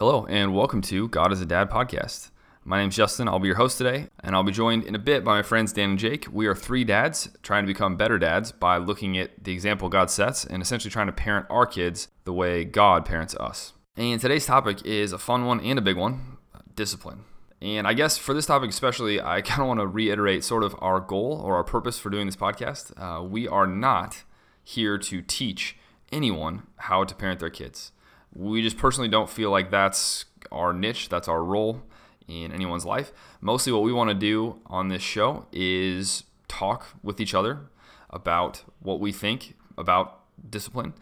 Hello, and welcome to God is a Dad podcast. My name's Justin. I'll be your host today, and I'll be joined in a bit by my friends Dan and Jake. We are three dads trying to become better dads by looking at the example God sets and essentially trying to parent our kids the way God parents us. And today's topic is a fun one and a big one discipline. And I guess for this topic especially, I kind of want to reiterate sort of our goal or our purpose for doing this podcast. Uh, we are not here to teach anyone how to parent their kids. We just personally don't feel like that's our niche, that's our role in anyone's life. Mostly what we want to do on this show is talk with each other about what we think about discipline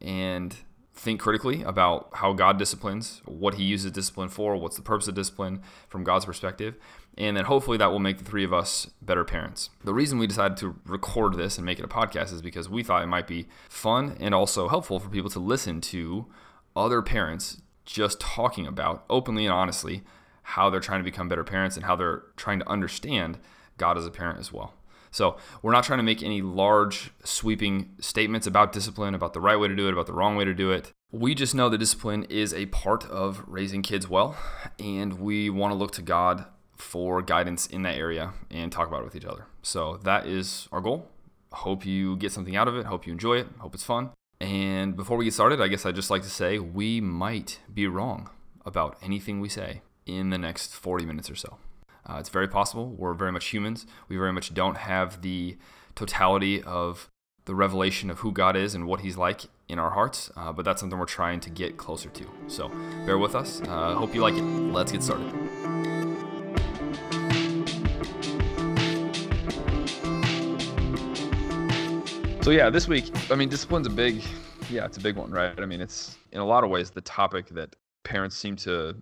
and think critically about how God disciplines, what he uses discipline for, what's the purpose of discipline from God's perspective, and then hopefully that will make the three of us better parents. The reason we decided to record this and make it a podcast is because we thought it might be fun and also helpful for people to listen to other parents just talking about openly and honestly how they're trying to become better parents and how they're trying to understand God as a parent as well. So, we're not trying to make any large, sweeping statements about discipline, about the right way to do it, about the wrong way to do it. We just know that discipline is a part of raising kids well, and we want to look to God for guidance in that area and talk about it with each other. So, that is our goal. Hope you get something out of it. Hope you enjoy it. Hope it's fun. And before we get started, I guess I'd just like to say we might be wrong about anything we say in the next 40 minutes or so. Uh, it's very possible. We're very much humans. We very much don't have the totality of the revelation of who God is and what He's like in our hearts, uh, but that's something we're trying to get closer to. So bear with us. Uh, hope you like it. Let's get started. So yeah, this week, I mean, discipline's a big, yeah, it's a big one, right? I mean, it's in a lot of ways the topic that parents seem to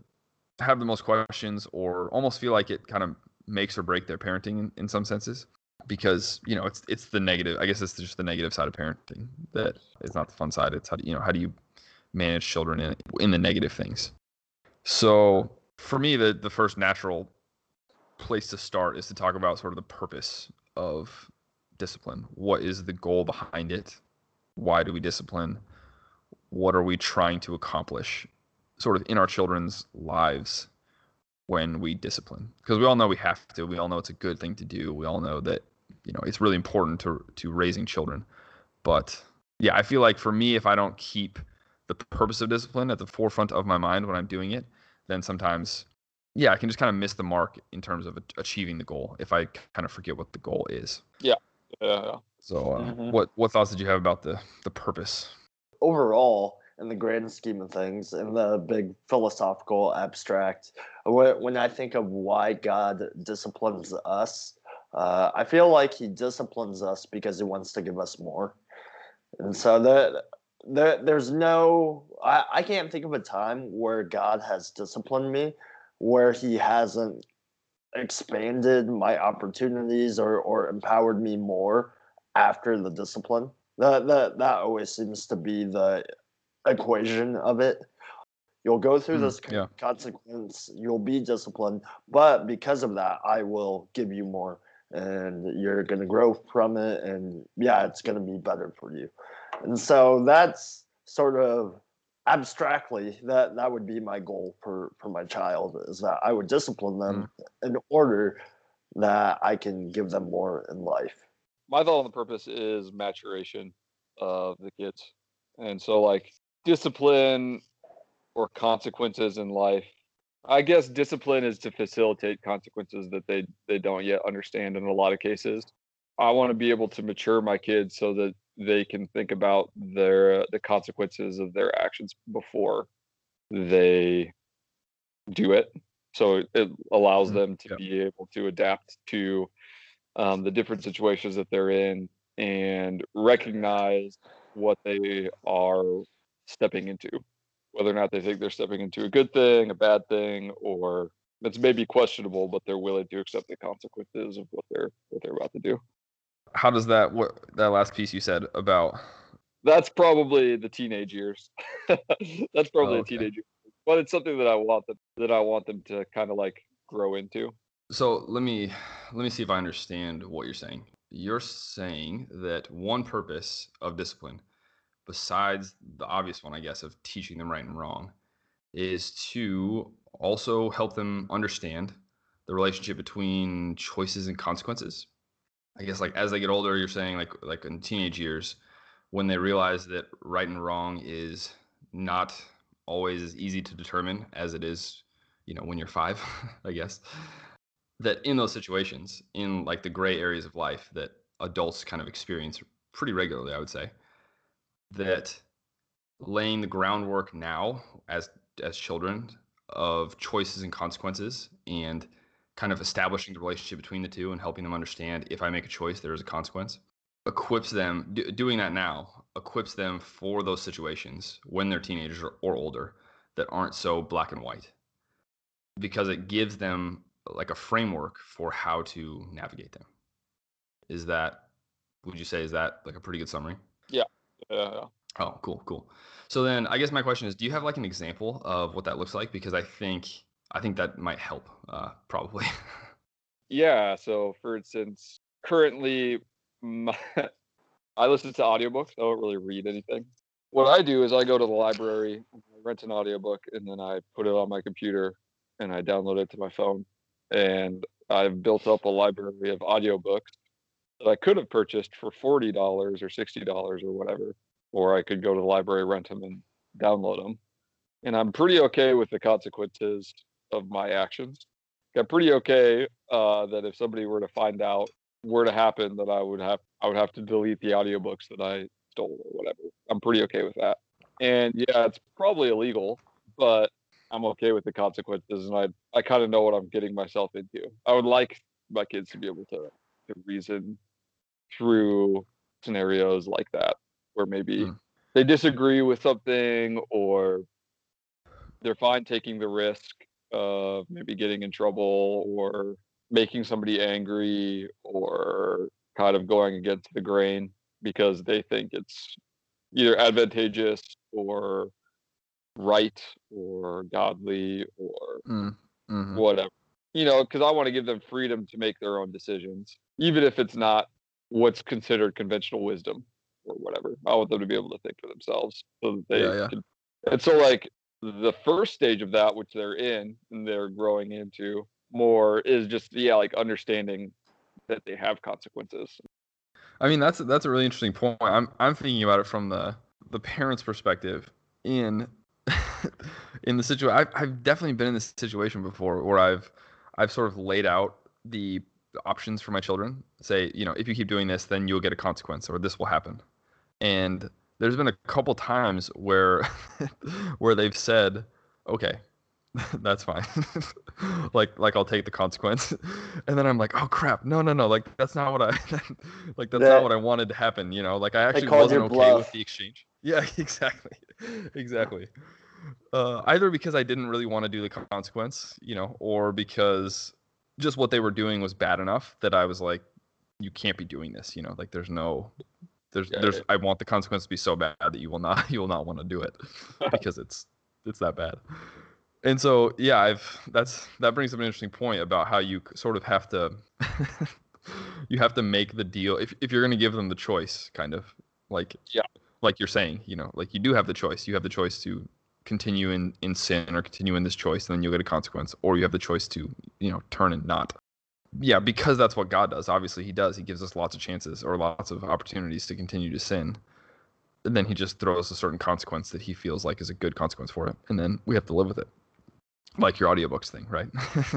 have the most questions or almost feel like it kind of makes or break their parenting in, in some senses because you know it's it's the negative i guess it's just the negative side of parenting that is not the fun side it's how do you know how do you manage children in in the negative things so for me the the first natural place to start is to talk about sort of the purpose of discipline? What is the goal behind it? Why do we discipline? What are we trying to accomplish sort of in our children's lives when we discipline? Because we all know we have to. We all know it's a good thing to do. We all know that you know it's really important to to raising children. But yeah i feel like for me if i don't keep the purpose of discipline at the forefront of my mind when i'm doing it then sometimes yeah i can just kind of miss the mark in terms of achieving the goal if i kind of forget what the goal is. Yeah yeah so uh, mm-hmm. what what thoughts did you have about the the purpose overall in the grand scheme of things, in the big philosophical abstract. When I think of why God disciplines us, uh, I feel like He disciplines us because He wants to give us more. And so that there, there's no, I, I can't think of a time where God has disciplined me where He hasn't expanded my opportunities or, or empowered me more after the discipline. That, that that always seems to be the equation of it. You'll go through mm, this yeah. consequence, you'll be disciplined, but because of that, I will give you more and you're going to grow from it. And yeah, it's going to be better for you. And so that's sort of abstractly that that would be my goal for for my child is that I would discipline them mm. in order that I can give them more in life. My thought on the purpose is maturation of the kids. And so like discipline or consequences in life i guess discipline is to facilitate consequences that they they don't yet understand in a lot of cases i want to be able to mature my kids so that they can think about their the consequences of their actions before they do it so it allows mm-hmm. them to yeah. be able to adapt to um, the different situations that they're in and recognize what they are stepping into, whether or not they think they're stepping into a good thing, a bad thing, or it's maybe questionable, but they're willing to accept the consequences of what they're what they're about to do. How does that what that last piece you said about? That's probably the teenage years. That's probably oh, okay. a teenage years. But it's something that I want them that I want them to kind of like grow into. So let me let me see if I understand what you're saying. You're saying that one purpose of discipline besides the obvious one, I guess, of teaching them right and wrong, is to also help them understand the relationship between choices and consequences. I guess like as they get older, you're saying like like in teenage years, when they realize that right and wrong is not always as easy to determine as it is, you know, when you're five, I guess. That in those situations, in like the gray areas of life that adults kind of experience pretty regularly, I would say, that laying the groundwork now as as children of choices and consequences and kind of establishing the relationship between the two and helping them understand if I make a choice, there is a consequence. Equips them, do, doing that now, equips them for those situations when they're teenagers or, or older that aren't so black and white because it gives them like a framework for how to navigate them. Is that, would you say, is that like a pretty good summary? Yeah. Yeah. Oh, cool, cool. So then, I guess my question is, do you have like an example of what that looks like? Because I think I think that might help, uh, probably. Yeah. So, for instance, currently, my, I listen to audiobooks. I don't really read anything. What I do is I go to the library, rent an audiobook, and then I put it on my computer and I download it to my phone. And I've built up a library of audiobooks that I could have purchased for $40 or $60 or whatever, or I could go to the library, rent them, and download them. And I'm pretty okay with the consequences of my actions. I'm pretty okay uh, that if somebody were to find out were to happen, that I would have I would have to delete the audiobooks that I stole or whatever. I'm pretty okay with that. And yeah, it's probably illegal, but I'm okay with the consequences, and I I kind of know what I'm getting myself into. I would like my kids to be able to to reason through scenarios like that, where maybe Mm. they disagree with something, or they're fine taking the risk of maybe getting in trouble, or making somebody angry, or kind of going against the grain because they think it's either advantageous or right or godly or Mm, mhm. whatever. You know, because I want to give them freedom to make their own decisions, even if it's not what's considered conventional wisdom or whatever. I want them to be able to think for themselves so that they Yeah, yeah. can. And so, like, the first stage of that, which they're in and they're growing into more, is just, yeah, like understanding that they have consequences. I mean, that's that's a really interesting point. I'm I'm thinking about it from the the parent's perspective. In in the situation, I've I've definitely been in this situation before where I've I've sort of laid out the options for my children. Say, you know, if you keep doing this, then you'll get a consequence, or this will happen. And there's been a couple times where where they've said, okay, that's fine. like like I'll take the consequence. And then I'm like, oh crap, no no no, like that's not what I like that's That- not what I wanted to happen, you know. Like I actually wasn't okay with the exchange. Yeah, exactly. exactly. Uh, either because I didn't really want to do the consequence, you know, or because just what they were doing was bad enough that I was like, you can't be doing this, you know, like there's no there's Yeah, there's yeah. I want the consequence to be so bad that you will not you will not want to do it because it's it's that bad. And so yeah, I've that's that brings up an interesting point about how you sort of have to you have to make the deal if if you're going to give them the choice kind of like Yeah. like you're saying, you know, like you do have the choice. You have the choice to continue in in sin or continue in this choice and then you'll get a consequence or you have the choice to, you know, turn and not. Yeah, because that's what God does. Obviously, he does. He gives us lots of chances or lots of opportunities to continue to sin. And then he just throws a certain consequence that he feels like is a good consequence for it. And then we have to live with it. Like your audiobooks thing, right?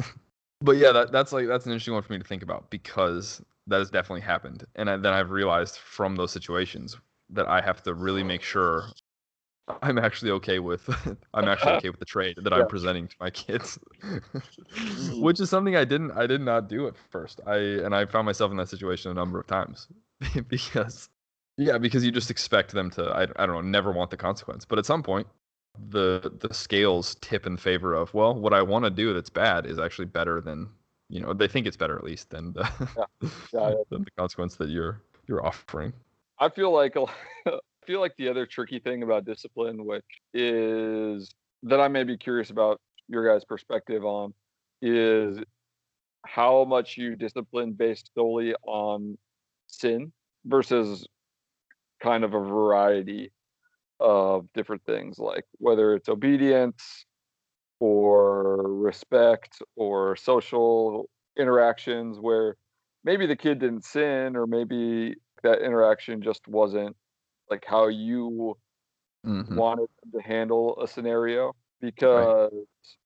but yeah, that, that's like that's an interesting one for me to think about because that has definitely happened. And I, then I've realized from those situations that I have to really make sure I'm actually okay with I'm actually okay with the trade that Yeah. I'm presenting to my kids. Which is something I didn't I did not do at first. I and I found myself in that situation a number of times because yeah, because you just expect them to I, I don't know, never want the consequence. But at some point the the scales tip in favor of well, what I want to do that's bad is actually better than you know, they think it's better at least than the Yeah, yeah. than the consequence that you're you're offering. I feel like a- feel like the other tricky thing about discipline, which is that I may be curious about your guys' perspective on, is how much you discipline based solely on sin versus kind of a variety of different things, like whether it's obedience, or respect or social interactions where maybe the kid didn't sin or maybe that interaction just wasn't like how you Mhm. wanted them to handle a scenario because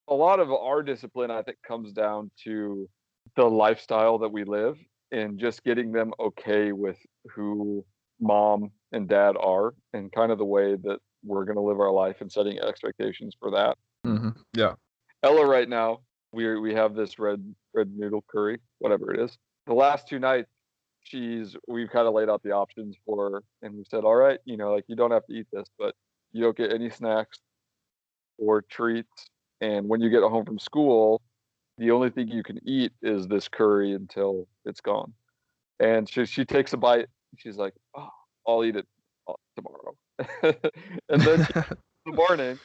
a lot of our discipline i think comes down to the lifestyle that we live and just getting them okay with who mom and dad are and kind of the way that we're going to live our life and setting expectations for that Mhm. Yeah. ella right now we we have this red red noodle curry whatever it is the last two nights she's we've kind of laid out the options for her and we said all right you know like you don't have to eat this but you don't get any snacks or treats and when you get home from school the only thing you can eat is this curry until it's gone. And she, she takes a bite she's like oh i'll eat it uh, tomorrow. And then she, the morning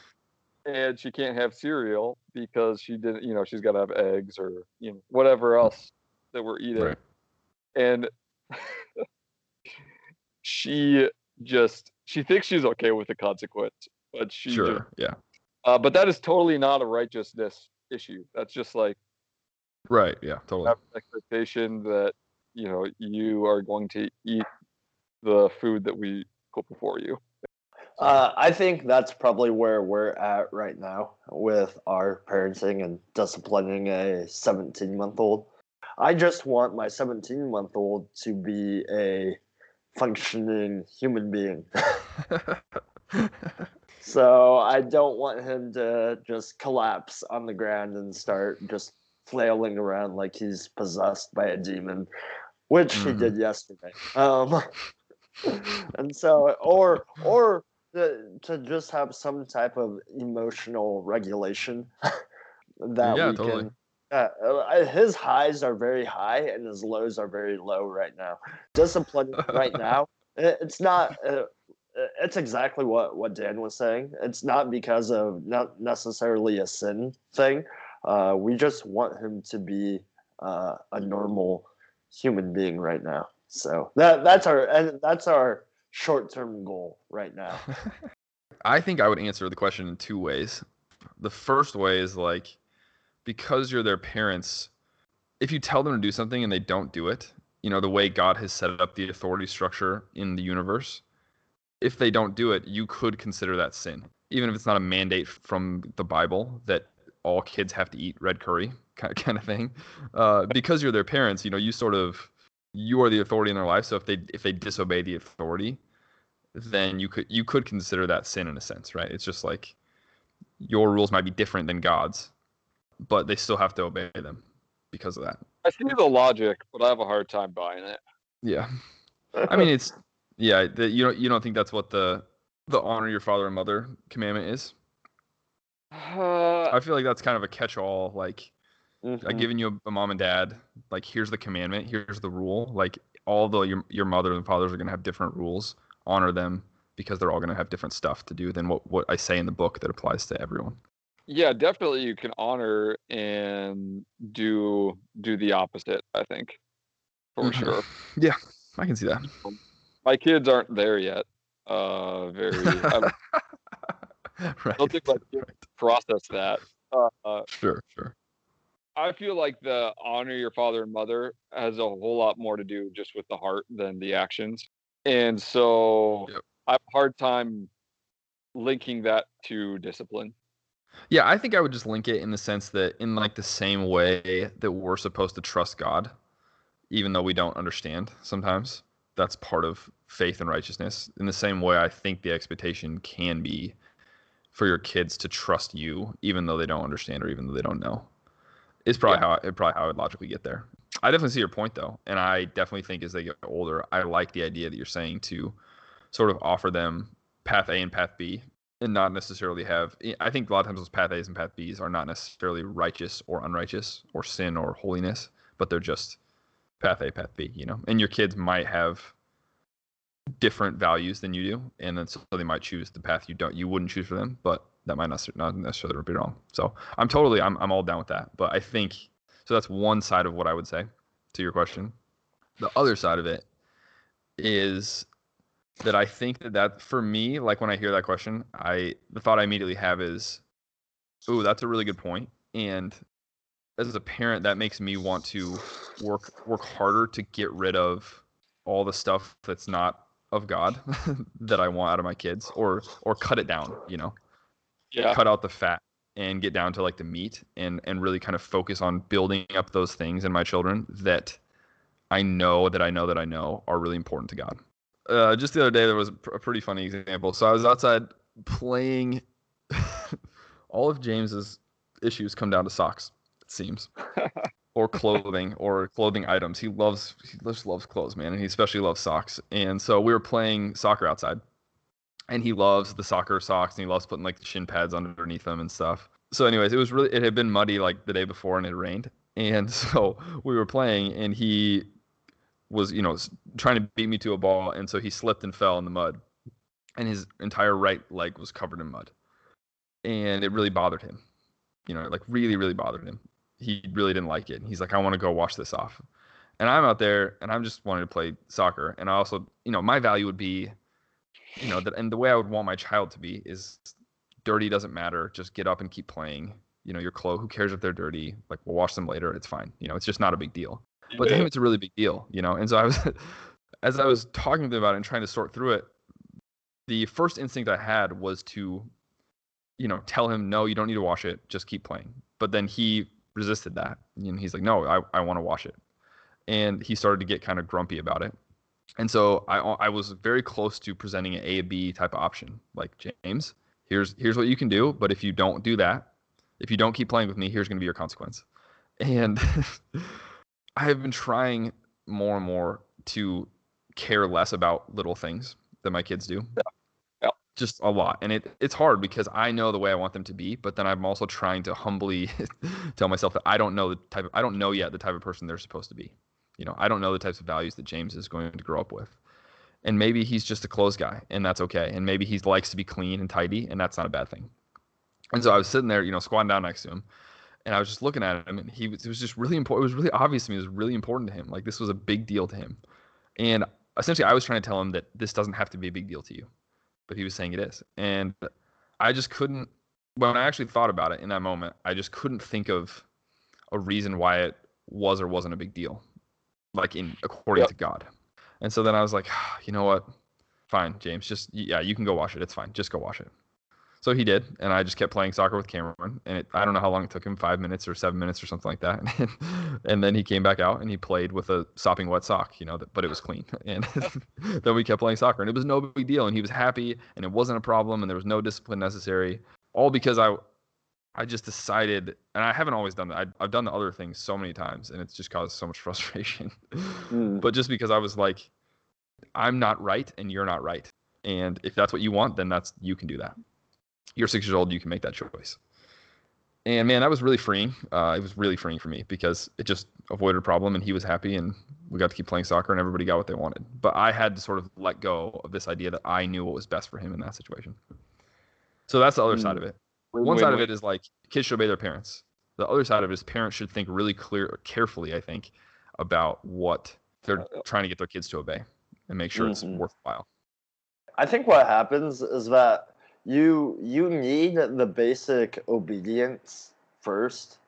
and she can't have cereal because she didn't you know she's got to have eggs or you know whatever else that we're eating. Right. and she just she thinks she's okay with the consequence but she just- Sure. Yeah. uh, but that is totally not a righteousness issue that's just like Right. Yeah. Totally. have an expectation that you know you are going to eat the food that we put before you Uh, I think that's probably where we're at right now with our parenting and disciplining a 17 month old. I just want my 17 month old to be a functioning human being. so I don't want him to just collapse on the ground and start just flailing around like he's possessed by a demon, which he Mhm. did yesterday. Um, and so, or or to, to just have some type of emotional regulation that Yeah, we totally. can. Uh, his highs are very high and his lows are very low right now. Discipline right now, it's not. Uh, uh, it's exactly what what Dan was saying. It's not because of not necessarily a sin thing. Uh, we just want him to be uh, a normal human being right now. So that that's our and that's our short term goal right now. I think I would answer the question in two ways. The first way is like because you're their parents, if you tell them to do something and they don't do it, you know, the way God has set up the authority structure in the universe, if they don't do it, you could consider that sin. Even if it's not a mandate from the Bible that all kids have to eat red curry kind of, thing. Uh, because you're their parents, you know, you sort of you are the authority in their life. So if they if they disobey the authority, then you could you could consider that sin in a sense, right? It's just like your rules might be different than God's, but they still have to obey them because of that. i see the logic but i have a hard time buying it Yeah. I mean, it's yeah. The, you don't you don't think that's what the the honor your father and mother commandment is? uh, I feel like that's kind of a catch-all. Like I've Mhm. given you a mom and dad. Like here's the commandment. Here's the rule. Like although your your mother and fathers are gonna have different rules, honor them because they're all gonna have different stuff to do than what what I say in the book that applies to everyone. Yeah definitely you can honor and do do the opposite i think for Mhm. sure Yeah, I can see that. my kids aren't there yet uh very i don't, right. don't think my kids process that uh, uh, Sure, sure. i feel like the honor your father and mother has a whole lot more to do just with the heart than the actions and so Yep. i have a hard time linking that to discipline Yeah, I think I would just link it in the sense that in like the same way that we're supposed to trust God, even though we don't understand sometimes. That's part of faith and righteousness. In the same way, I think the expectation can be for your kids to trust you, even though they don't understand or even though they don't know. It's probably how it probably how I would logically get there. I definitely see your point though, and I definitely think as they get older, I like the idea that you're saying to sort of offer them path A and path B and not necessarily have eh, I think a lot of times those path A's and path B's are not necessarily righteous or unrighteous or sin or holiness, but they're just path A, path B, you know. And your kids might have different values than you do, and then so they might choose the path you don't you wouldn't choose for them, but that might not not necessarily be wrong. So I'm totally I'm I'm all down with that. But I think so that's one side of what I would say to your question. The other side of it is that I think that that for me, like when I hear that question, I the thought I immediately have is, "Ooh, that's a really good point." and as a parent, that makes me want to work work harder to get rid of all the stuff that's not of God that I want out of my kids, or or cut it down. You know, Yeah. cut out the fat and get down to like the meat, and and really kind of focus on building up those things in my children that I know that I know that I know are really important to God. Uh, just the other day, there was a pr- a pretty funny example. So I was outside playing. all of James's issues come down to socks. It seems, or clothing, or clothing items. He loves he just loves clothes, man, and he especially loves socks. And so we were playing soccer outside, and he loves the soccer socks, and he loves putting like the shin pads underneath them and stuff. So, anyways, it was really it had been muddy like the day before, and it rained, and so we were playing, and he was you know trying to beat me to a ball, and so he slipped and fell in the mud, and his entire right leg was covered in mud, and it really bothered him, you know, like really really bothered him. He really didn't like it. He's like, I want to go wash this off, and I'm out there, and I'm just wanting to play soccer, and I also you know my value would be, you know that, and the way I would want my child to be is dirty doesn't matter. Just get up and keep playing. You know, your clothes. Who cares if they're dirty? Like we'll wash them later. It's fine. You know, it's just not a big deal. But to him, it's a really big deal. You know, and so I was, as I was talking to him about it and trying to sort through it, the first instinct I had was to, you know, tell him no, you don't need to wash it. Just keep playing. But then he resisted that. And he's like, no, I, I want to wash it. And he started to get kind of grumpy about it. And so I, I was very close to presenting an A B type of option. Like James, here's here's what you can do, but if you don't do that, if you don't keep playing with me, here's going to be your consequence. And I have been trying more and more to care less about little things that my kids do. Yeah. Just a lot. And it it's hard because I know the way I want them to be, but then I'm also trying to humbly tell myself that I don't know the type of I don't know yet the type of person they're supposed to be. You know, I don't know the types of values that James is going to grow up with. And maybe he's just a clothes guy, and that's okay. And maybe he likes to be clean and tidy, and that's not a bad thing. And so I was sitting there, you know, squatting down next to him, and I was just looking at him, and he was, it was just really important. It was really obvious to me. It was really important to him. Like this was a big deal to him. And essentially, I was trying to tell him that this doesn't have to be a big deal to you, but he was saying it is. And I just couldn't. When I actually thought about it in that moment, I just couldn't think of a reason why it was or wasn't a big deal, like in according Yep. to God. And so then I was like, you know what? Fine, James. Just yeah, you can go wash it. It's fine. Just go wash it. So he did, and I just kept playing soccer with Cameron. And it, I don't know how long it took him five minutes or seven minutes or something like that. And, and then he came back out and he played with a sopping wet sock, you know, but it was clean. And then we kept playing soccer, and it was no big deal. And he was happy, and it wasn't a problem, and there was no discipline necessary. All because I, I just decided, and I haven't always done that. I, I've done the other things so many times, and it's just caused so much frustration. Mm. but just because I was like, I'm not right, and you're not right. And if that's what you want, then that's you can do that. You're six years old, you can make that choice. And man, that was really freeing. Uh, it was really freeing for me because it just avoided a problem, and he was happy, and we got to keep playing soccer, and everybody got what they wanted. But I had to sort of let go of this idea that I knew what was best for him in that situation. So that's the other side of it. One side of it is like kids should obey their parents. The other side of it is parents should think really clear, carefully. I think about what they're trying to get their kids to obey and make sure it's Mhm. worthwhile. I think what happens is that you you need the basic obedience first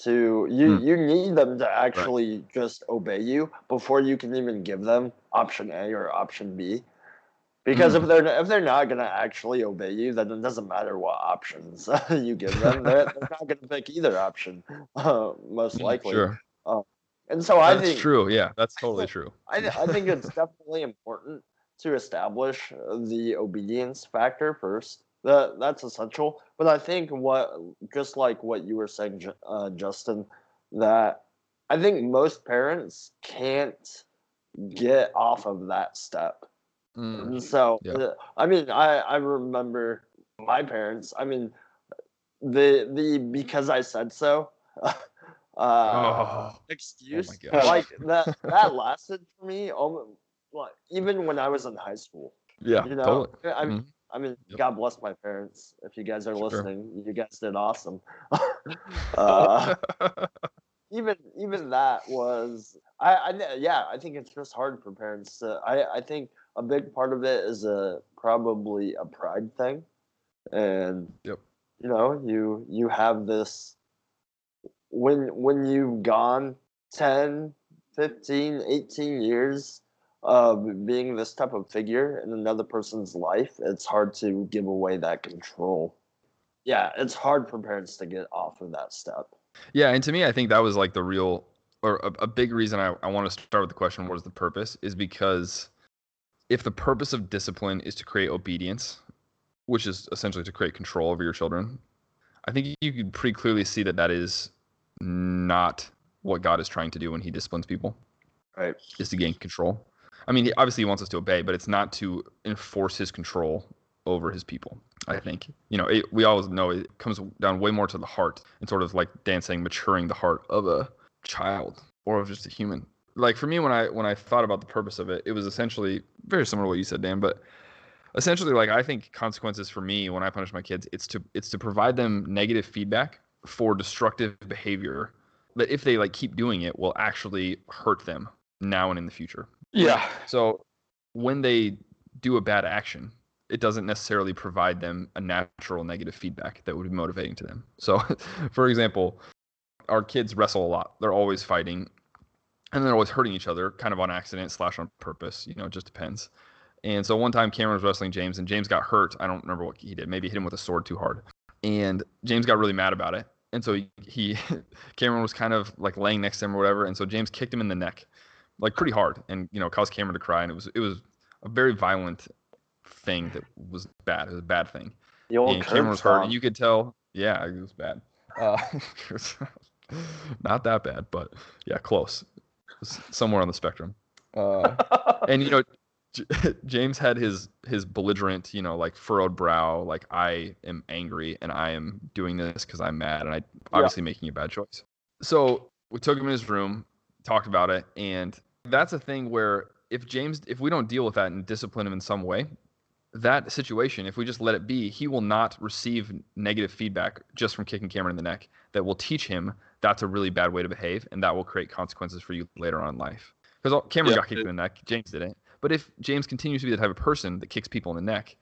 to you Hmm. you need them to actually just obey you before you can even give them option A or option B. Because Hmm. if they're if they're not gonna actually obey you, then it doesn't matter what options you give them. They're, they're not gonna pick either option, uh, most likely. Sure, And so I that's think true. Yeah, that's totally true. I, I think it's definitely important to establish the obedience factor first. That that's essential. But I think what just like what you were saying, uh, Justin, that I think most parents can't get off of that step. Mm. So, Yeah. I mean, I I remember my parents. I mean, the the because I said so. uh, Oh, excuse gosh. like that that lasted for me almost even when I was in high school. yeah, you know, totally. I mean, Mhm. I mean, Yep. God bless my parents. If you guys are Sure. listening, you guys did awesome. uh, even even that was I, I yeah I think it's just hard for parents to I I think a big part of it is a probably a pride thing, and Yep. you know you you have this when when you've gone 10, 15, 18 years of being this type of figure in another person's life, it's hard to give away that control. Yeah, it's hard for parents to get off of that step. Yeah, and to me, I think that was like the real or a, a big reason I, I want to start with the question, what is the purpose? Is because if the purpose of discipline is to create obedience, which is essentially to create control over your children, I think you can pretty clearly see that that is not what God is trying to do when He disciplines people. Right. Is to gain control. I mean, he, obviously He wants us to obey, but it's not to enforce His control over His people. I think you know it, we always know it comes down way more to the heart and sort of like dancing, maturing the heart of a child or of just a human. Like for me, when I when I thought about the purpose of it, it was essentially very similar to what you said, Dan. But essentially, like I think consequences for me when I punish my kids, it's to it's to provide them negative feedback for destructive behavior that if they like keep doing it will actually hurt them now and in the future. Yeah. So when they do a bad action, it doesn't necessarily provide them a natural negative feedback that would be motivating to them. So, for example, our kids wrestle a lot. They're always fighting, and they're always hurting each other, kind of on accident slash on purpose. You know, it just depends. And so one time Cameron was wrestling James, and James got hurt. I don't remember what he did. Maybe hit him with a sword too hard, and James got really mad about it. And so he, he Cameron was kind of like laying next to him or whatever, and so James kicked him in the neck, like pretty hard, and you know caused Cameron to cry. And it was it was a very violent thing that was bad. It was a bad thing. The old and Cameron was hurt, and you could tell. Yeah, it was bad. Uh, not that bad, but yeah, close. Somewhere on the spectrum. Uh, and you know, J- James had his his belligerent, you know, like furrowed brow, like I am angry and I am doing this because I'm mad and I obviously making a bad choice. So we took him in his room, talked about it, and that's a thing where if James, if we don't deal with that and discipline him in some way, that situation, if we just let it be, he will not receive negative feedback just from kicking Cameron in the neck that will teach him that's a really bad way to behave and that will create consequences for you later on in life. Because Cameron Yeah, got kicked it- in the neck, James didn't. But if James continues to be the type of person that kicks people in the neck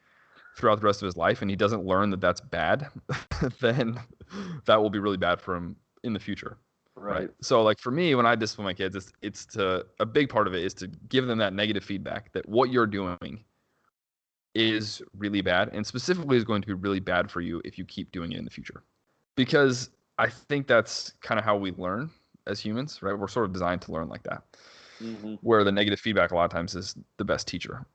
throughout the rest of his life and he doesn't learn that that's bad, then that will be really bad for him in the future right. so like for me when i discipline my kids it's it's to a big part of it is to give them that negative feedback that what you're doing is really bad and specifically is going to be really bad for you if you keep doing it in the future because i think that's kind of how we learn as humans right we're sort of designed to learn like that hmm where the negative feedback a lot of times is the best teacher.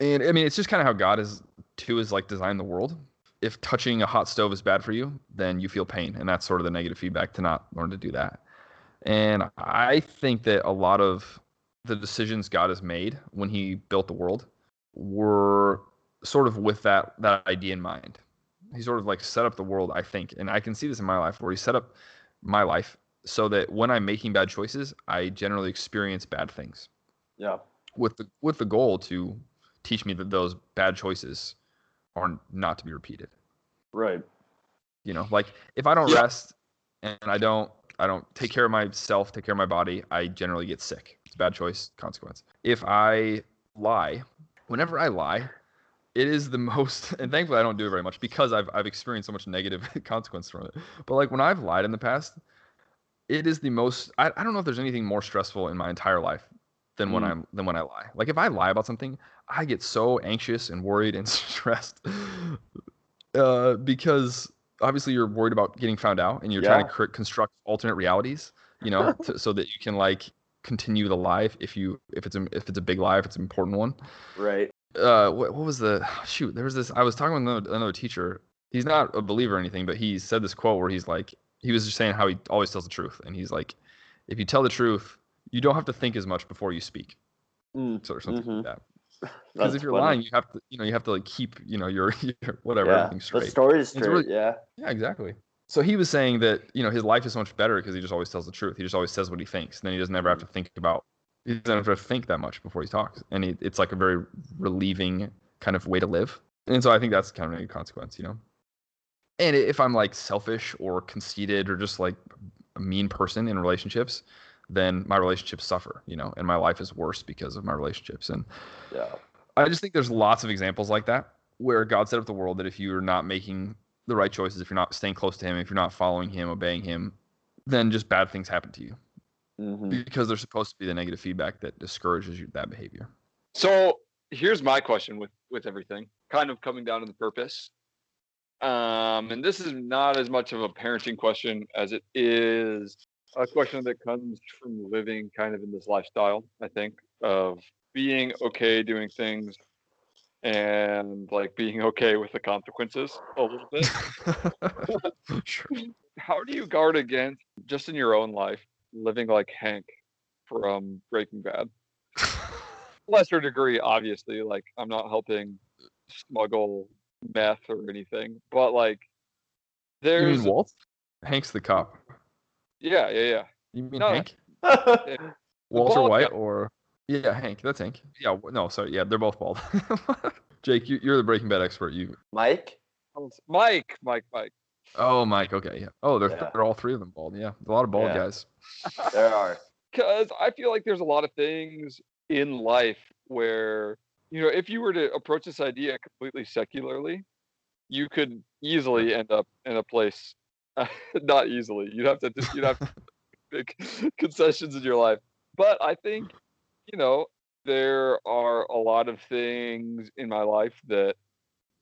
And I mean, it's just kind of how God is too is like designed the world. If touching a hot stove is bad for you, then you feel pain, and that's sort of the negative feedback to not learn to do that. And I think that a lot of the decisions God has made when He built the world were sort of with that that idea in mind. He sort of like set up the world, I think, and I can see this in my life where He set up my life so that when I'm making bad choices, I generally experience bad things Yeah. with the with the goal to teach me that those bad choices are not to be repeated. Right. You know, like if I don't Yeah. rest and I don't I don't take care of myself, take care of my body, I generally get sick. It's a bad choice, consequence. If I lie, whenever I lie, it is the most and thankfully I don't do it very much because I've I've experienced so much negative consequence from it. But like when I've lied in the past, it is the most I, I don't know if there's anything more stressful in my entire life than when Mm. I'm than when I lie. Like if I lie about something, I get so anxious and worried and stressed. Uh, because obviously you're worried about getting found out and you're trying to cr- construct alternate realities, you know, to, so that you can like continue the lie if you if it's a if it's a big lie, if it's an important one Right. uh what, what was the shoot there was this i was talking with another, another teacher he's not a believer or anything but he said this quote where he's like he was just saying how he always tells the truth and he's like if you tell the truth you don't have to think as much before you speak Mm. so or something Mhm. like that because if you're funny. lying you have to you know you have to like keep you know your, your whatever yeah. everything The straight story's It's straight. really- yeah. yeah exactly so he was saying that you know his life is so much better because he just always tells the truth he just always says what he thinks and then he doesn't ever have to think about he doesn't have to think that much before he talks and he, it's like a very relieving kind of way to live and so i think that's kind of a consequence you know and if i'm like selfish or conceited or just like a mean person in relationships then my relationships suffer you know and my life is worse because of my relationships and Yeah. I just think there's lots of examples like that where God set up the world that if you're not making the right choices, if you're not staying close to Him, if you're not following Him, obeying Him, then just bad things happen to you Mhm. because they're supposed to be the negative feedback that discourages you that behavior. So here's my question with with everything, kind of coming down to the purpose. Um, and this is not as much of a parenting question as it is a question that comes from living kind of in this lifestyle. I think of being okay doing things and like being okay with the consequences a little bit. sure. How do you guard against just in your own life living like Hank from Breaking Bad? lesser degree, obviously. Like I'm not helping smuggle meth or anything, but like there's Walt? Hank's the cop. Yeah, yeah, yeah. You mean No, Hank? Walter bald White guy. or yeah, Hank. That's Hank. Yeah, no, sorry. Yeah, they're both bald. Jake, you, you're the Breaking Bad expert. You. Mike? Mike, Mike, Mike. Oh, Mike. Okay. Yeah. Oh, they're Yeah. they're all three of them bald. Yeah, a lot of bald Yeah. guys. There are. Because I feel like there's a lot of things in life where you know if you were to approach this idea completely secularly, you could easily end up in a place. not easily. You'd have to you'd have to make concessions in your life. But I think, you know, there are a lot of things in my life that,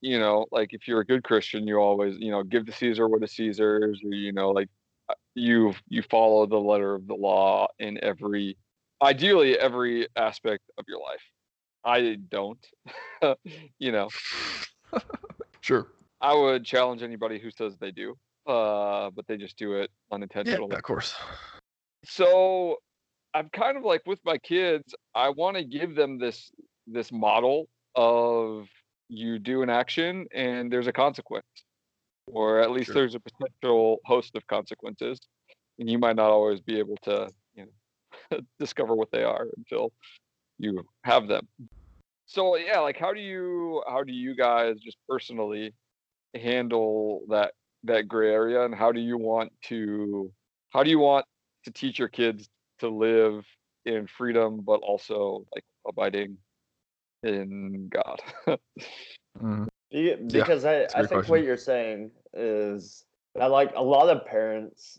you know, like if you're a good Christian, you always, you know, give to Caesar what is Caesar's, or you know, like uh, you you follow the letter of the law in every, ideally every aspect of your life. I don't, you know. Sure. I would challenge anybody who says they do, uh, but they just do it unintentionally. Yeah, of course. so i'm kind of like with my kids i want to give them this this model of you do an action and there's a consequence or at least Sure. there's a potential host of consequences and you might not always be able to you know discover what they are until you have them so yeah like how do you how do you guys just personally handle that that gray area and how do you want to how do you want to teach your kids to live in freedom but also like abiding in god Mhm. Be- Because I good think what you're saying is that like a lot of parents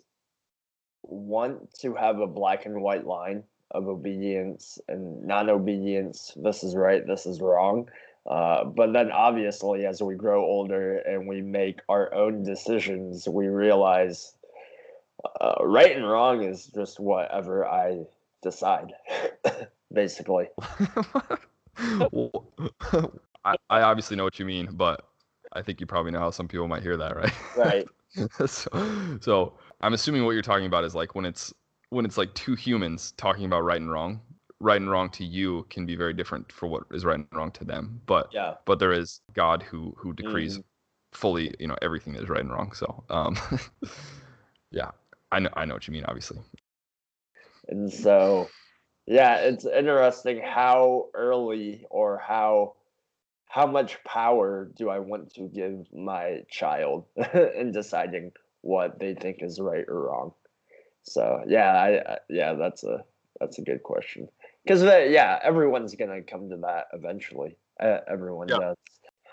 want to have a black and white line of obedience and non-obedience. This is right. This is wrong. Uh, but then obviously, as we grow older and we make our own decisions, we realize uh, right and wrong is just whatever I decide, basically. I, I obviously know what you mean, but I think you probably know how some people might hear that, right? Right. so, so I'm assuming what you're talking about is like when it's when it's like two humans talking about right and wrong. Right and wrong to you can be very different for what is right and wrong to them. But Yeah. but there is God who who decrees Mhm. fully, you know, everything that is right and wrong. So, um, yeah, I know I know what you mean. Obviously, And so, yeah, it's interesting how early or how how much power do I want to give my child in deciding what they think is right or wrong. So, yeah, I, I yeah, that's a that's a good question. Because yeah, everyone's gonna come to that eventually. Uh, everyone Yeah. does.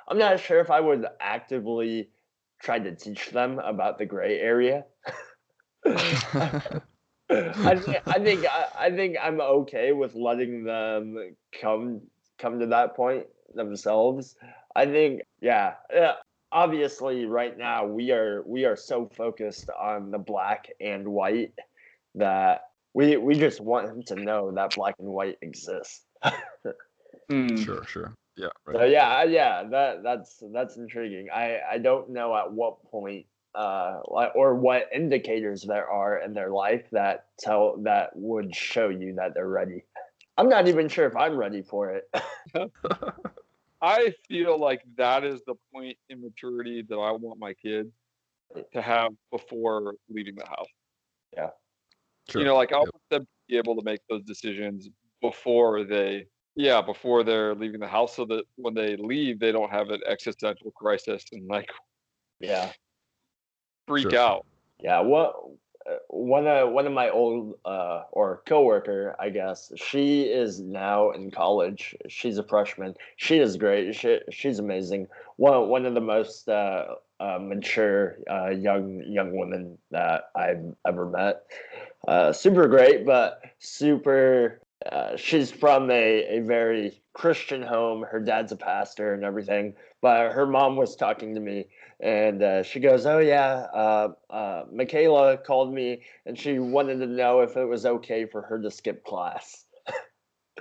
I'm not sure if I would actively try to teach them about the gray area. I think I think I, I think I'm okay with letting them come come to that point themselves. I think yeah, yeah. Obviously, right now we are we are so focused on the black and white that we we just want him to know that black and white exists. Hmm. sure, sure, yeah, So yeah, yeah, that that's that's intriguing. I I don't know at what point uh or what indicators there are in their life that tell that would show you that they're ready. I'm not even sure if I'm ready for it. I feel like that is the point in maturity that I want my kids to have before leaving the house. Sure. You know, like I Yep. want them to be able to make those decisions before they, yeah, before they're leaving the house, so that when they leave, they don't have an existential crisis and like yeah. freak Sure. out. Yeah, what uh, one of one of my old uh or coworker, I guess, she is now in college. She's a freshman. She is great. She she's amazing. One one of the most uh, uh uh, mature uh, young young women that I've ever met. Uh, super great, but super. Uh, she's from a, a very Christian home. Her dad's a pastor and everything. But her mom was talking to me, and uh, she goes, "Oh yeah, uh, uh, Michaela called me, and she wanted to know if it was okay for her to skip class."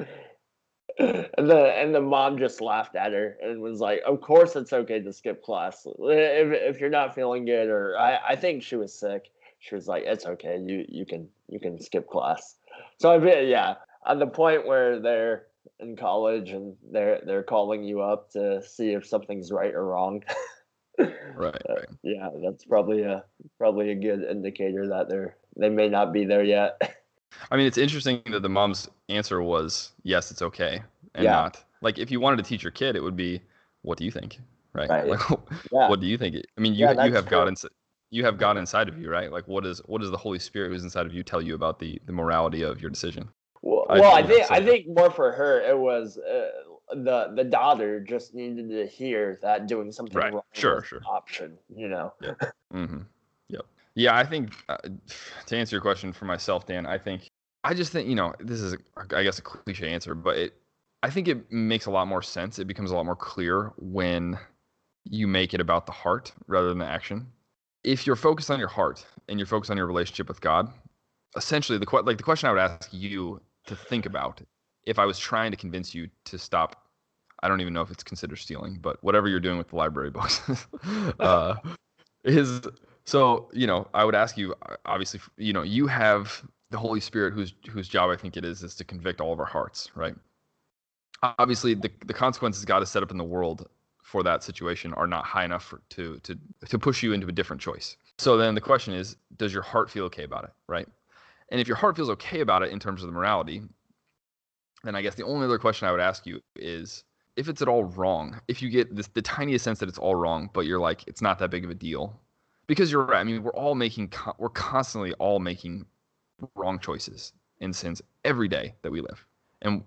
and the and the mom just laughed at her and was like, "Of course it's okay to skip class if if you're not feeling good." Or I I think she was sick. She was like, "It's okay. You you can you can skip class." So I mean, yeah, at the point where they're in college and they're they're calling you up to see if something's right or wrong. right, Uh, right. yeah, that's probably a probably a good indicator that they're they may not be there yet. I mean, it's interesting that the mom's answer was yes, it's okay, and Yeah. not like if you wanted to teach your kid, it would be, what do you think, right? Right. Like, Yeah. what do you think? I mean, you Yeah, you have true. inside. You have God inside of you, right? Like, what is what does the Holy Spirit who's inside of you tell you about the the morality of your decision? Well, I well, I think I think more for her, it was uh, the the daughter just needed to hear that doing something Right. wrong Sure, sure. an option. You know. Mm-hmm. Yep. Yeah, I think uh, to answer your question for myself, Dan, I think I just think you know this is I guess a cliche answer, but it I think it makes a lot more sense. It becomes a lot more clear when you make it about the heart rather than the action. If you're focused on your heart and you're focused on your relationship with God, essentially the like the question I would ask you to think about if I was trying to convince you to stop I don't even know if it's considered stealing, but whatever you're doing with the library books uh, is so you know I would ask you uh, obviously you know you have the Holy Spirit whose whose job I think it is is to convict all of our hearts, right? Obviously, the the consequences God has set up in the world for that situation are not high enough for, to to to push you into a different choice. So then the question is, does your heart feel okay about it, right? And if your heart feels okay about it in terms of the morality, then I guess the only other question I would ask you is if it's at all wrong, if you get this, the tiniest sense that it's all wrong, but you're like, it's not that big of a deal. Because you're right. I mean, we're all making, we're constantly all making wrong choices in sins every day that we live. And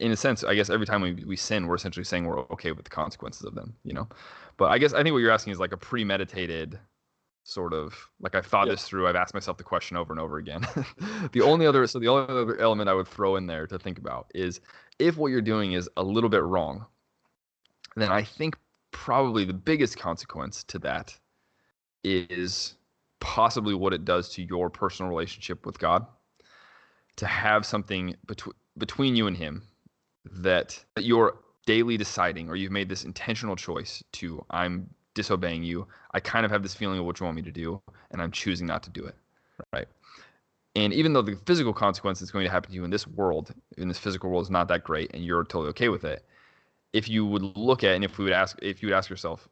in a sense, I guess every time we, we sin, we're essentially saying we're okay with the consequences of them, you know? But I guess I think what you're asking is like a premeditated sort of like I've thought Yeah. this through. I've asked myself the question over and over again. the only other so the only other element I would throw in there to think about is if what you're doing is a little bit wrong, then I think probably the biggest consequence to that is possibly what it does to your personal relationship with God. To have something between between you and Him that you're daily deciding, or you've made this intentional choice to I'm disobeying you. I kind of have this feeling of what you want me to do, and I'm choosing not to do it. Right. And even though the physical consequence that's going to happen to you in this world, in this physical world, is not that great, and you're totally okay with it, if you would look at and if we would ask, if you would ask yourself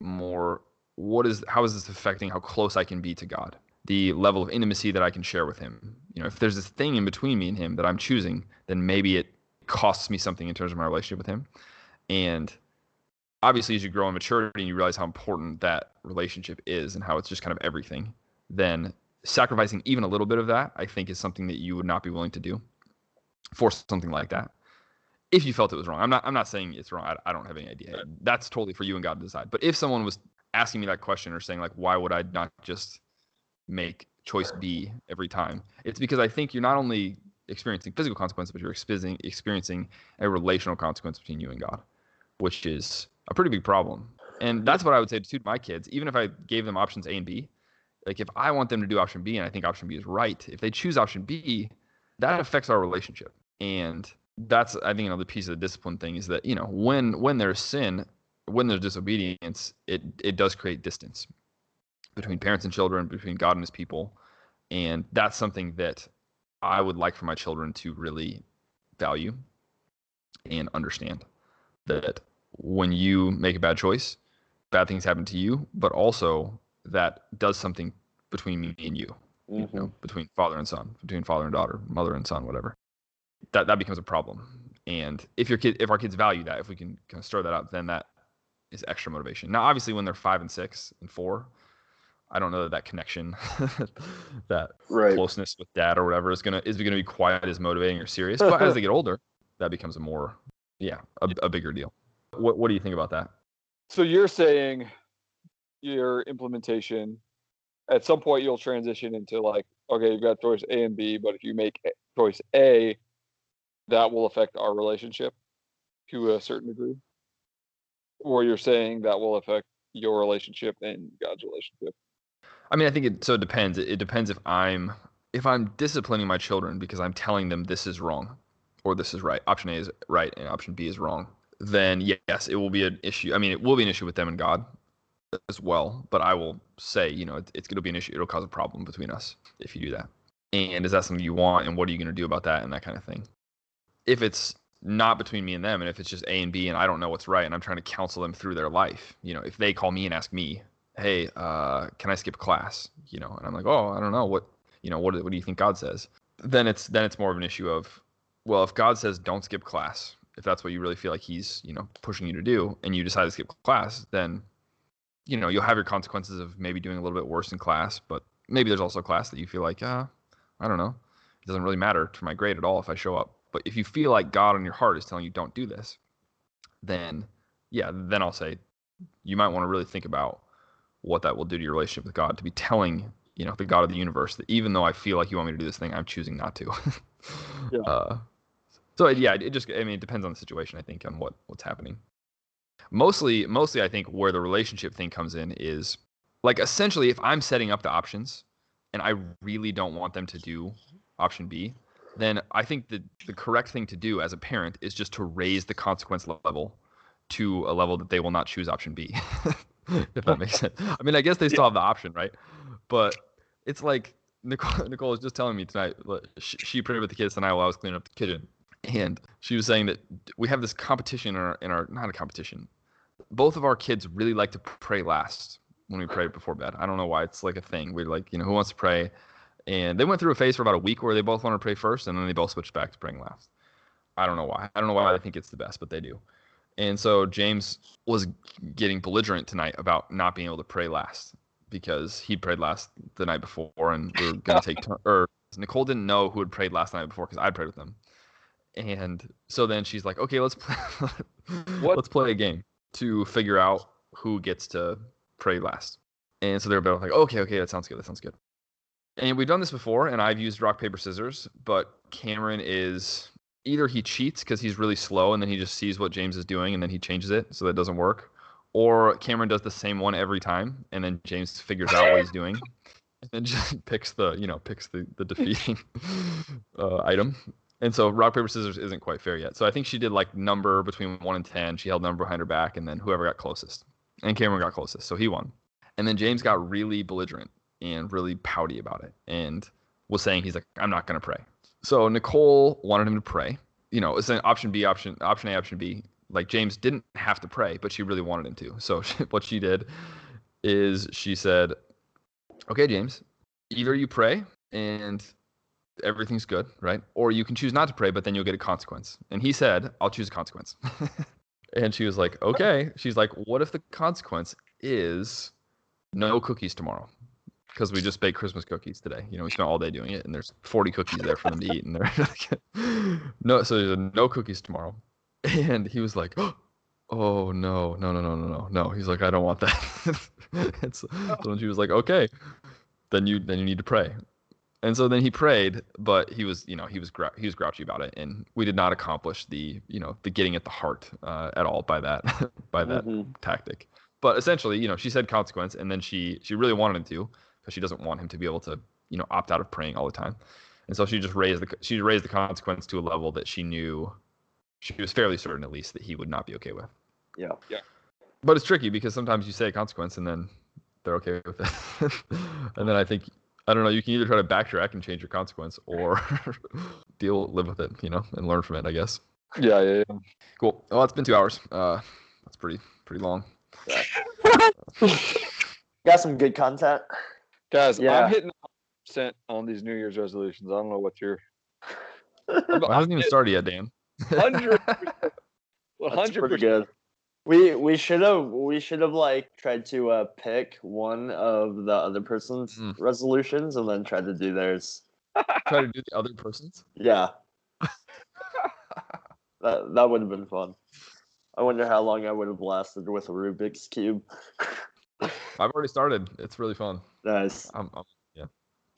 more, what is, how is this affecting how close I can be to God, the level of intimacy that I can share with Him? You know, if there's this thing in between me and Him that I'm choosing, then maybe it costs me something in terms of my relationship with Him. And obviously, as you grow in maturity and you realize how important that relationship is and how it's just kind of everything, then sacrificing even a little bit of that, I think, is something that you would not be willing to do for something like that. If you felt it was wrong, I'm not. I'm not saying it's wrong. I, I don't have any idea. That's totally for you and God to decide. But if someone was asking me that question or saying like, why would I not just make choice B every time? It's because I think you're not only experiencing physical consequence, but you're experiencing a relational consequence between you and God, which is a pretty big problem. And that's what I would say to my kids. Even if I gave them options A and B, like if I want them to do option B and I think option B is right, if they choose option B, that affects our relationship. And that's I think another piece of the discipline thing is that, you know, when when there's sin, when there's disobedience, it it does create distance between parents and children, between God and his people. And that's something that I would like for my children to really value and understand that when you make a bad choice, bad things happen to you, but also that does something between me and you, you Mhm. know, between father and son, between father and daughter, mother and son, whatever. That that becomes a problem. And if your kid, if our kids value that, if we can kind of stir that up, then that is extra motivation. Now, obviously, when they're five and six and four, I don't know that that connection, that Right. closeness with dad or whatever is gonna is gonna be quite as motivating or serious. But as they get older, that becomes a more, yeah, a, a bigger deal. What what do you think about that? So you're saying your implementation, at some point you'll transition into like, okay, you've got choice A and B, but if you make choice A, that will affect our relationship to a certain degree. Or you're saying that will affect your relationship and God's relationship. I mean, I think it so it depends. It, it depends if I'm if I'm disciplining my children because I'm telling them this is wrong or this is right. Option A is right and option B is wrong. Then yes, it will be an issue. I mean, it will be an issue with them and God as well. But I will say, you know, it, it's going to be an issue. It'll cause a problem between us if you do that. And is that something you want? And what are you going to do about that and that kind of thing? If it's not between me and them, and if it's just A and B, and I don't know what's right, and I'm trying to counsel them through their life, you know, if they call me and ask me, "Hey, uh, can I skip class?" You know, and I'm like, "Oh, I don't know what, you know, what what do you think God says?" Then it's then it's more of an issue of, well, if God says don't skip class, if that's what you really feel like He's you know pushing you to do, and you decide to skip class, then you know you'll have your consequences of maybe doing a little bit worse in class, but maybe there's also a class that you feel like, uh, I don't know, it doesn't really matter to my grade at all if I show up. But if you feel like God on your heart is telling you don't do this, then yeah, then I'll say you might want to really think about what that will do to your relationship with God to be telling you know the God of the universe that even though I feel like you want me to do this thing, I'm choosing not to. yeah. Uh, so yeah, it just I mean it depends on the situation. I think on what what's happening. Mostly, mostly I think where the relationship thing comes in is like essentially if I'm setting up the options and I really don't want them to do option B, then I think the the correct thing to do as a parent is just to raise the consequence level to a level that they will not choose option B. if that makes sense. I mean, I guess they still have the option, right? But it's like Nicole, Nicole was just telling me tonight. She, she prayed with the kids tonight while I was cleaning up the kitchen, and she was saying that we have this competition in our, in our not a competition. Both of our kids really like to pray last when we pray before bed. I don't know why it's like a thing. We're like, you know, who wants to pray? And they went through a phase for about a week where they both wanted to pray first, and then they both switched back to praying last. I don't know why. I don't know why I think it's the best, but they do. And so James was getting belligerent tonight about not being able to pray last because he prayed last the night before, and we are gonna take turn. Or Nicole didn't know who had prayed last night before because I prayed with them. And so then she's like, "Okay, let's play. let's play a game to figure out who gets to pray last." And so they're both like, "Okay, okay, that sounds good. That sounds good." And we've done this before, and I've used rock, paper, scissors, but Cameron is either he cheats because he's really slow and then he just sees what James is doing and then he changes it so that doesn't work. Or Cameron does the same one every time and then James figures out what he's doing and then just picks the, you know, picks the, the defeating uh, item. And so rock, paper, scissors isn't quite fair yet. So I think she did like number between one and 10. She held number behind her back and then whoever got closest. And Cameron got closest. So he won. And then James got really belligerent and really pouty about it and was saying he's like i'm not going to pray so nicole wanted him to pray. You know it's an option b option option a option b. Like james didn't have to pray but she really wanted him to. So she, what she did is she said okay james either you pray and everything's good right? Or you can choose not to pray but then you'll get a consequence. And he said i'll choose a consequence. And she was like okay. She's like what if the consequence is no cookies tomorrow because we just baked Christmas cookies today. You know, we spent all day doing it, and there's 40 cookies there for them to eat, and they're like no. So there's no cookies tomorrow, and he was like, "Oh no, no, no, no, no, no, no." He's like, "I don't want that." and so, so she was like, "Okay, then you then you need to pray." And so then he prayed, but he was, you know, he was grou- he was grouchy about it, and we did not accomplish the, you know, the getting at the heart uh, at all by that by that mm-hmm. tactic. But essentially, you know, she said consequence, and then she she really wanted him to, because she doesn't want him to be able to you know opt out of praying all the time. And so she just raised the she raised the consequence to a level that she knew she was fairly certain at least that he would not be okay with. Yeah. Yeah. But it's tricky because sometimes you say a consequence and then they're okay with it. And then i think i don't know you can either try to backtrack and change your consequence or deal live with it you know and learn from it i guess. Yeah yeah, yeah. cool. Well it's been two hours. Uh that's pretty pretty long. Got some good content Guys, yeah. I'm hitting percent on these New Year's resolutions. I don't know what you're. well, hasn't even started yet, Dan. Hundred. hundred percent. We we should have we should have like tried to uh, pick one of the other person's mm. resolutions and then try to do theirs. try to do the other person's. Yeah. that that would have been fun. I wonder how long I would have lasted with a Rubik's cube. I've already started. It's really fun. Nice. I'm, I'm, yeah.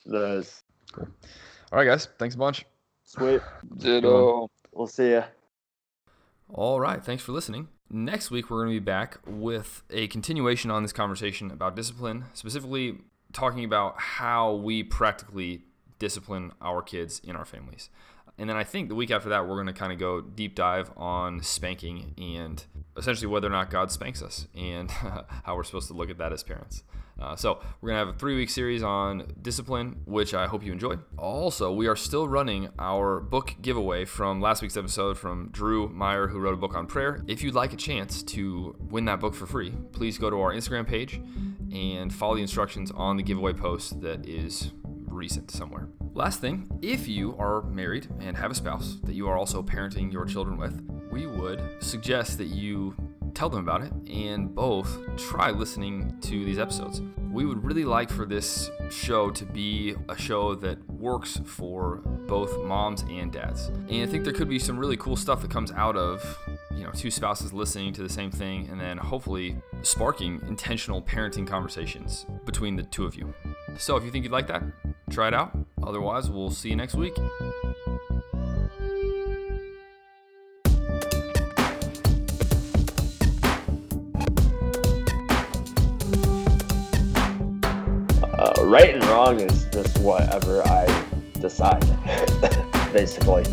Nice. Cool. All right, guys. Thanks a bunch. Sweet. Ditto. We'll see ya. All right. Thanks for listening. Next week, we're going to be back with a continuation on this conversation about discipline, specifically talking about how we practically discipline our kids in our families. And then I think the week after that, we're going to kind of go deep dive on spanking and essentially whether or not God spanks us and how we're supposed to look at that as parents. Uh, so we're going to have a three week series on discipline, which I hope you enjoy. Also, we are still running our book giveaway from last week's episode from Drew Meyer, who wrote a book on prayer. If you'd like a chance to win that book for free, please go to our Instagram page and follow the instructions on the giveaway post that is recent somewhere. Last thing, if you are married and have a spouse that you are also parenting your children with, we would suggest that you tell them about it and both try listening to these episodes. We would really like for this show to be a show that works for both moms and dads. And I think there could be some really cool stuff that comes out of you know two spouses listening to the same thing and then hopefully sparking intentional parenting conversations between the two of you so if you think you'd like that try it out otherwise we'll see you next week Uh, right and wrong is just whatever I decide, basically.